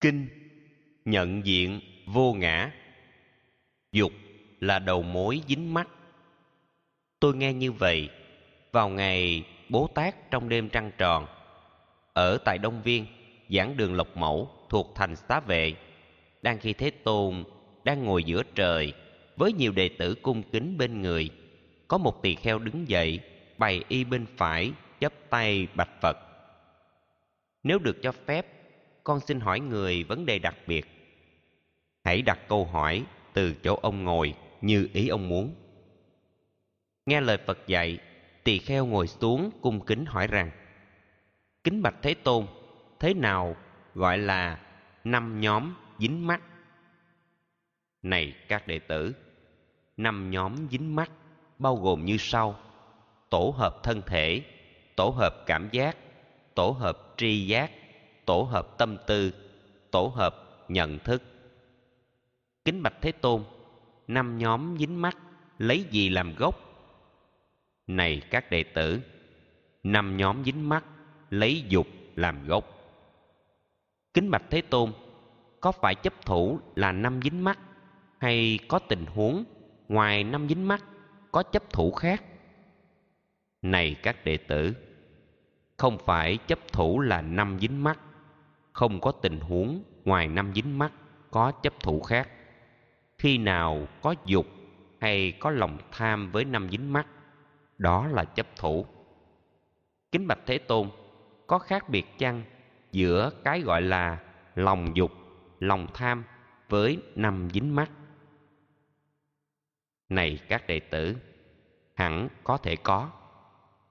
kinh, nhận diện vô ngã. Dục là đầu mối dính mắt. Tôi nghe như vậy vào ngày bố tát trong đêm trăng tròn, ở tại đông viên, giảng đường lộc mẫu thuộc thành xá vệ, đang khi thế tôn đang ngồi giữa trời với nhiều đệ tử cung kính bên người, có một tỳ kheo đứng dậy, bày y bên phải, chắp tay bạch phật. Nếu được cho phép con xin hỏi người vấn đề đặc biệt. Hãy đặt câu hỏi từ chỗ ông ngồi như ý ông muốn. Nghe lời phật dạy, tỳ kheo ngồi xuống cung kính hỏi rằng, kính bạch thế tôn, thế nào gọi là năm nhóm dính mắt? Này các đệ tử, năm nhóm dính mắt bao gồm như sau tổ hợp thân thể, tổ hợp cảm giác, tổ hợp tri giác tổ hợp tâm tư, tổ hợp nhận thức. Kính bạch thế tôn, năm nhóm dính mắt, lấy gì làm gốc? Này các đệ tử, năm nhóm dính mắt, lấy dục làm gốc. Kính bạch thế tôn, có phải chấp thủ là năm dính mắt, hay có tình huống ngoài năm dính mắt có chấp thủ khác? Này các đệ tử, không phải chấp thủ là năm dính mắt không có tình huống ngoài năm dính mắt có chấp thủ khác. Khi nào có dục hay có lòng tham với năm dính mắt, đó là chấp thủ. Kính bạch thế tôn, có khác biệt chăng giữa cái gọi là lòng dục, lòng tham với năm dính mắt? Này các đệ tử, hẳn có thể có.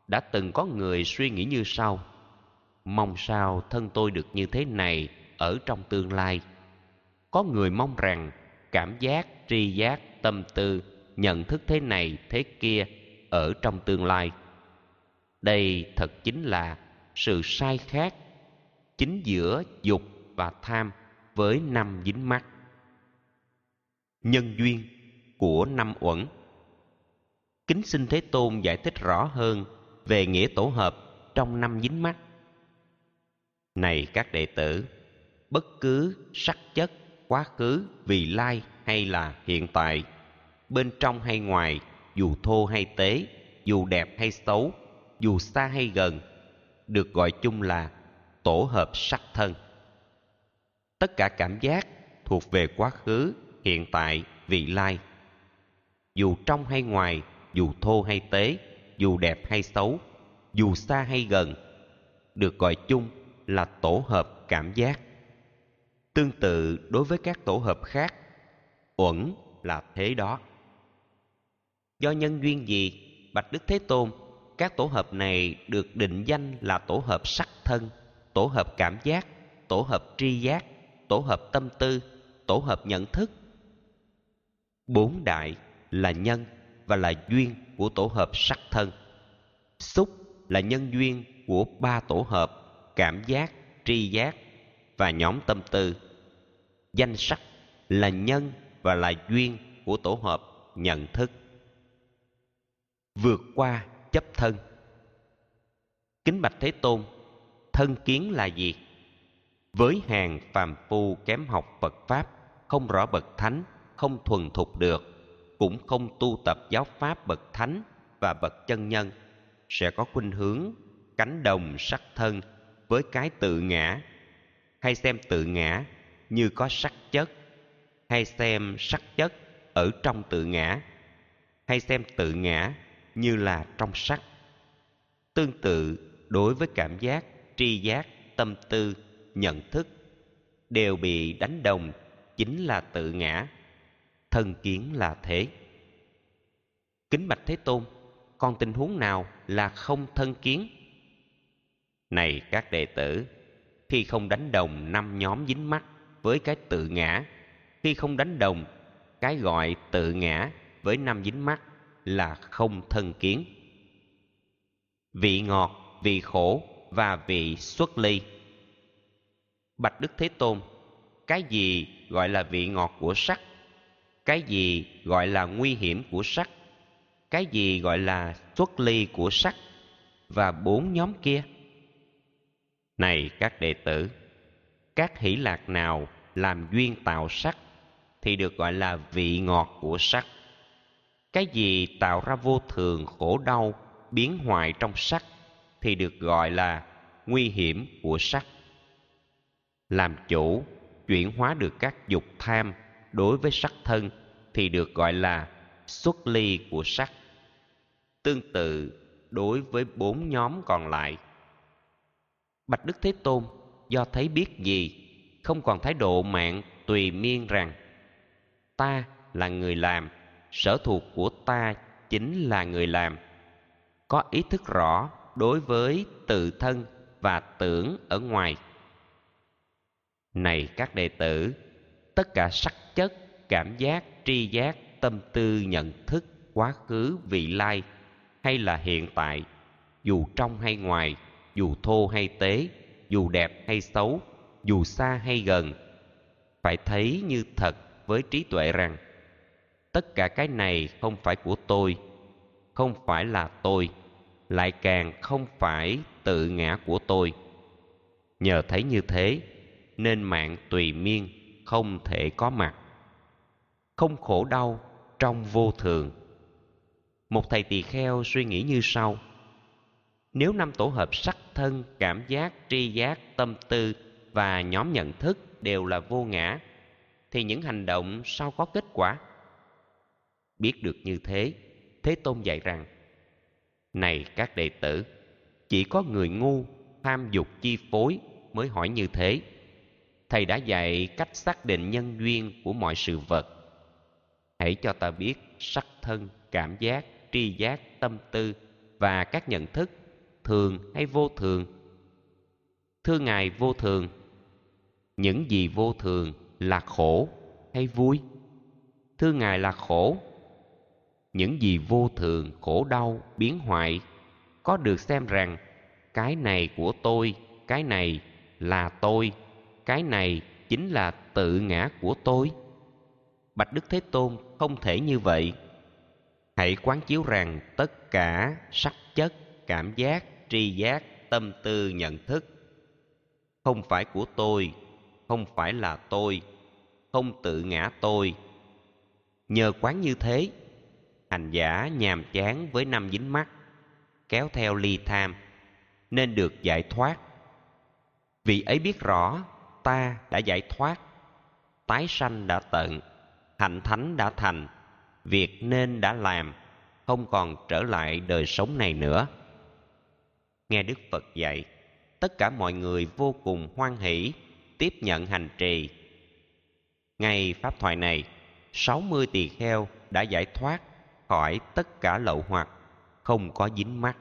Đã từng có người suy nghĩ như sau mong sao thân tôi được như thế này ở trong tương lai. Có người mong rằng cảm giác, tri giác, tâm tư, nhận thức thế này, thế kia ở trong tương lai. Đây thật chính là sự sai khác chính giữa dục và tham với năm dính mắt. Nhân duyên của năm uẩn. Kính xin thế tôn giải thích rõ hơn về nghĩa tổ hợp trong năm dính mắt này các đệ tử, bất cứ sắc chất, quá khứ vị lai hay là hiện tại, bên trong hay ngoài, dù thô hay tế, dù đẹp hay xấu, dù xa hay gần, được gọi chung là tổ hợp sắc thân. Tất cả cảm giác thuộc về quá khứ, hiện tại vị lai. Dù trong hay ngoài, dù thô hay tế, dù đẹp hay xấu, dù xa hay gần, được gọi chung là tổ hợp cảm giác. Tương tự đối với các tổ hợp khác, uẩn là thế đó. Do nhân duyên gì, bạch đức thế tôn, các tổ hợp này được định danh là tổ hợp sắc thân, tổ hợp cảm giác, tổ hợp tri giác, tổ hợp tâm tư, tổ hợp nhận thức. Bốn đại là nhân và là duyên của tổ hợp sắc thân. Xúc là nhân duyên của ba tổ hợp cảm giác, tri giác và nhóm tâm tư. Danh sắc là nhân và là duyên của tổ hợp nhận thức. Vượt qua chấp thân. Kính bạch thế tôn, thân kiến là gì? Với hàng phàm phu kém học phật pháp, không rõ bậc thánh, không thuần thục được, cũng không tu tập giáo pháp bậc thánh và bậc chân nhân, sẽ có khuynh hướng cánh đồng sắc thân với cái tự ngã. Hay xem tự ngã như có sắc chất, hay xem sắc chất ở trong tự ngã, hay xem tự ngã như là trong sắc. Tương tự đối với cảm giác, tri giác, tâm tư, nhận thức đều bị đánh đồng chính là tự ngã. Thân kiến là thế. Kính bạch thế tôn còn tình huống nào là không thân kiến? Này các đệ tử, khi không đánh đồng năm nhóm dính mắt với cái tự ngã, khi không đánh đồng cái gọi tự ngã với năm dính mắt là không thân kiến. Vị ngọt, vị khổ và vị xuất ly. Bạch đức thế tôn, cái gì gọi là vị ngọt của sắc? Cái gì gọi là nguy hiểm của sắc? Cái gì gọi là xuất ly của sắc? Và bốn nhóm kia? Này các đệ tử, các hỷ lạc nào làm duyên tạo sắc thì được gọi là vị ngọt của sắc. Cái gì tạo ra vô thường khổ đau biến hoại trong sắc thì được gọi là nguy hiểm của sắc. Làm chủ, chuyển hóa được các dục tham đối với sắc thân thì được gọi là xuất ly của sắc. Tương tự, đối với bốn nhóm còn lại bạch đức thế tôn, do thấy biết gì, không còn thái độ mạng tùy miên rằng, ta là người làm, sở thuộc của ta chính là người làm. Có ý thức rõ đối với tự thân và tưởng ở ngoài. Này các đệ tử, tất cả sắc chất, cảm giác, tri giác, tâm tư, nhận thức, quá khứ, vị lai, hay là hiện tại, dù trong hay ngoài dù thô hay tế, dù đẹp hay xấu, dù xa hay gần, phải thấy như thật với trí tuệ rằng, tất cả cái này không phải của tôi, không phải là tôi, lại càng không phải tự ngã của tôi. Nhờ thấy như thế, nên mạng tùy miên không thể có mặt. Không khổ đau trong vô thường. Một thầy tỳ kheo suy nghĩ như sau nếu năm tổ hợp sắc thân, cảm giác, tri giác, tâm tư và nhóm nhận thức đều là vô ngã, thì những hành động sao có kết quả. Biết được như thế thế tôn dạy rằng, này các đệ tử, chỉ có người ngu tham dục chi phối mới hỏi như thế. Thầy đã dạy cách xác định nhân duyên của mọi sự vật. Hãy cho ta biết sắc thân, cảm giác, tri giác, tâm tư và các nhận thức thường hay vô thường? Thưa ngài, vô thường. Những gì vô thường là khổ hay vui? Thưa ngài là khổ. Những gì vô thường, khổ đau, biến hoại, có được xem rằng, cái này của tôi, cái này là tôi, cái này chính là tự ngã của tôi? Bạch đức thế tôn không thể như vậy. Hãy quán chiếu rằng tất cả sắc chất, cảm giác tri giác, tâm tư, nhận thức. Không phải của tôi, không phải là tôi, không tự ngã tôi. Nhờ quán như thế, hành giả nhàm chán với năm dính mắt, kéo theo ly tham, nên được giải thoát. Vì ấy biết rõ, ta đã giải thoát, tái sanh đã tận, hạnh thánh đã thành, việc nên đã làm, không còn trở lại đời sống này nữa nghe đức phật dạy, tất cả mọi người vô cùng hoan hỷ, tiếp nhận hành trì. Ngày pháp thoại này, sáu mươi tỳ kheo đã giải thoát khỏi tất cả lậu hoặc, không có dính mắt.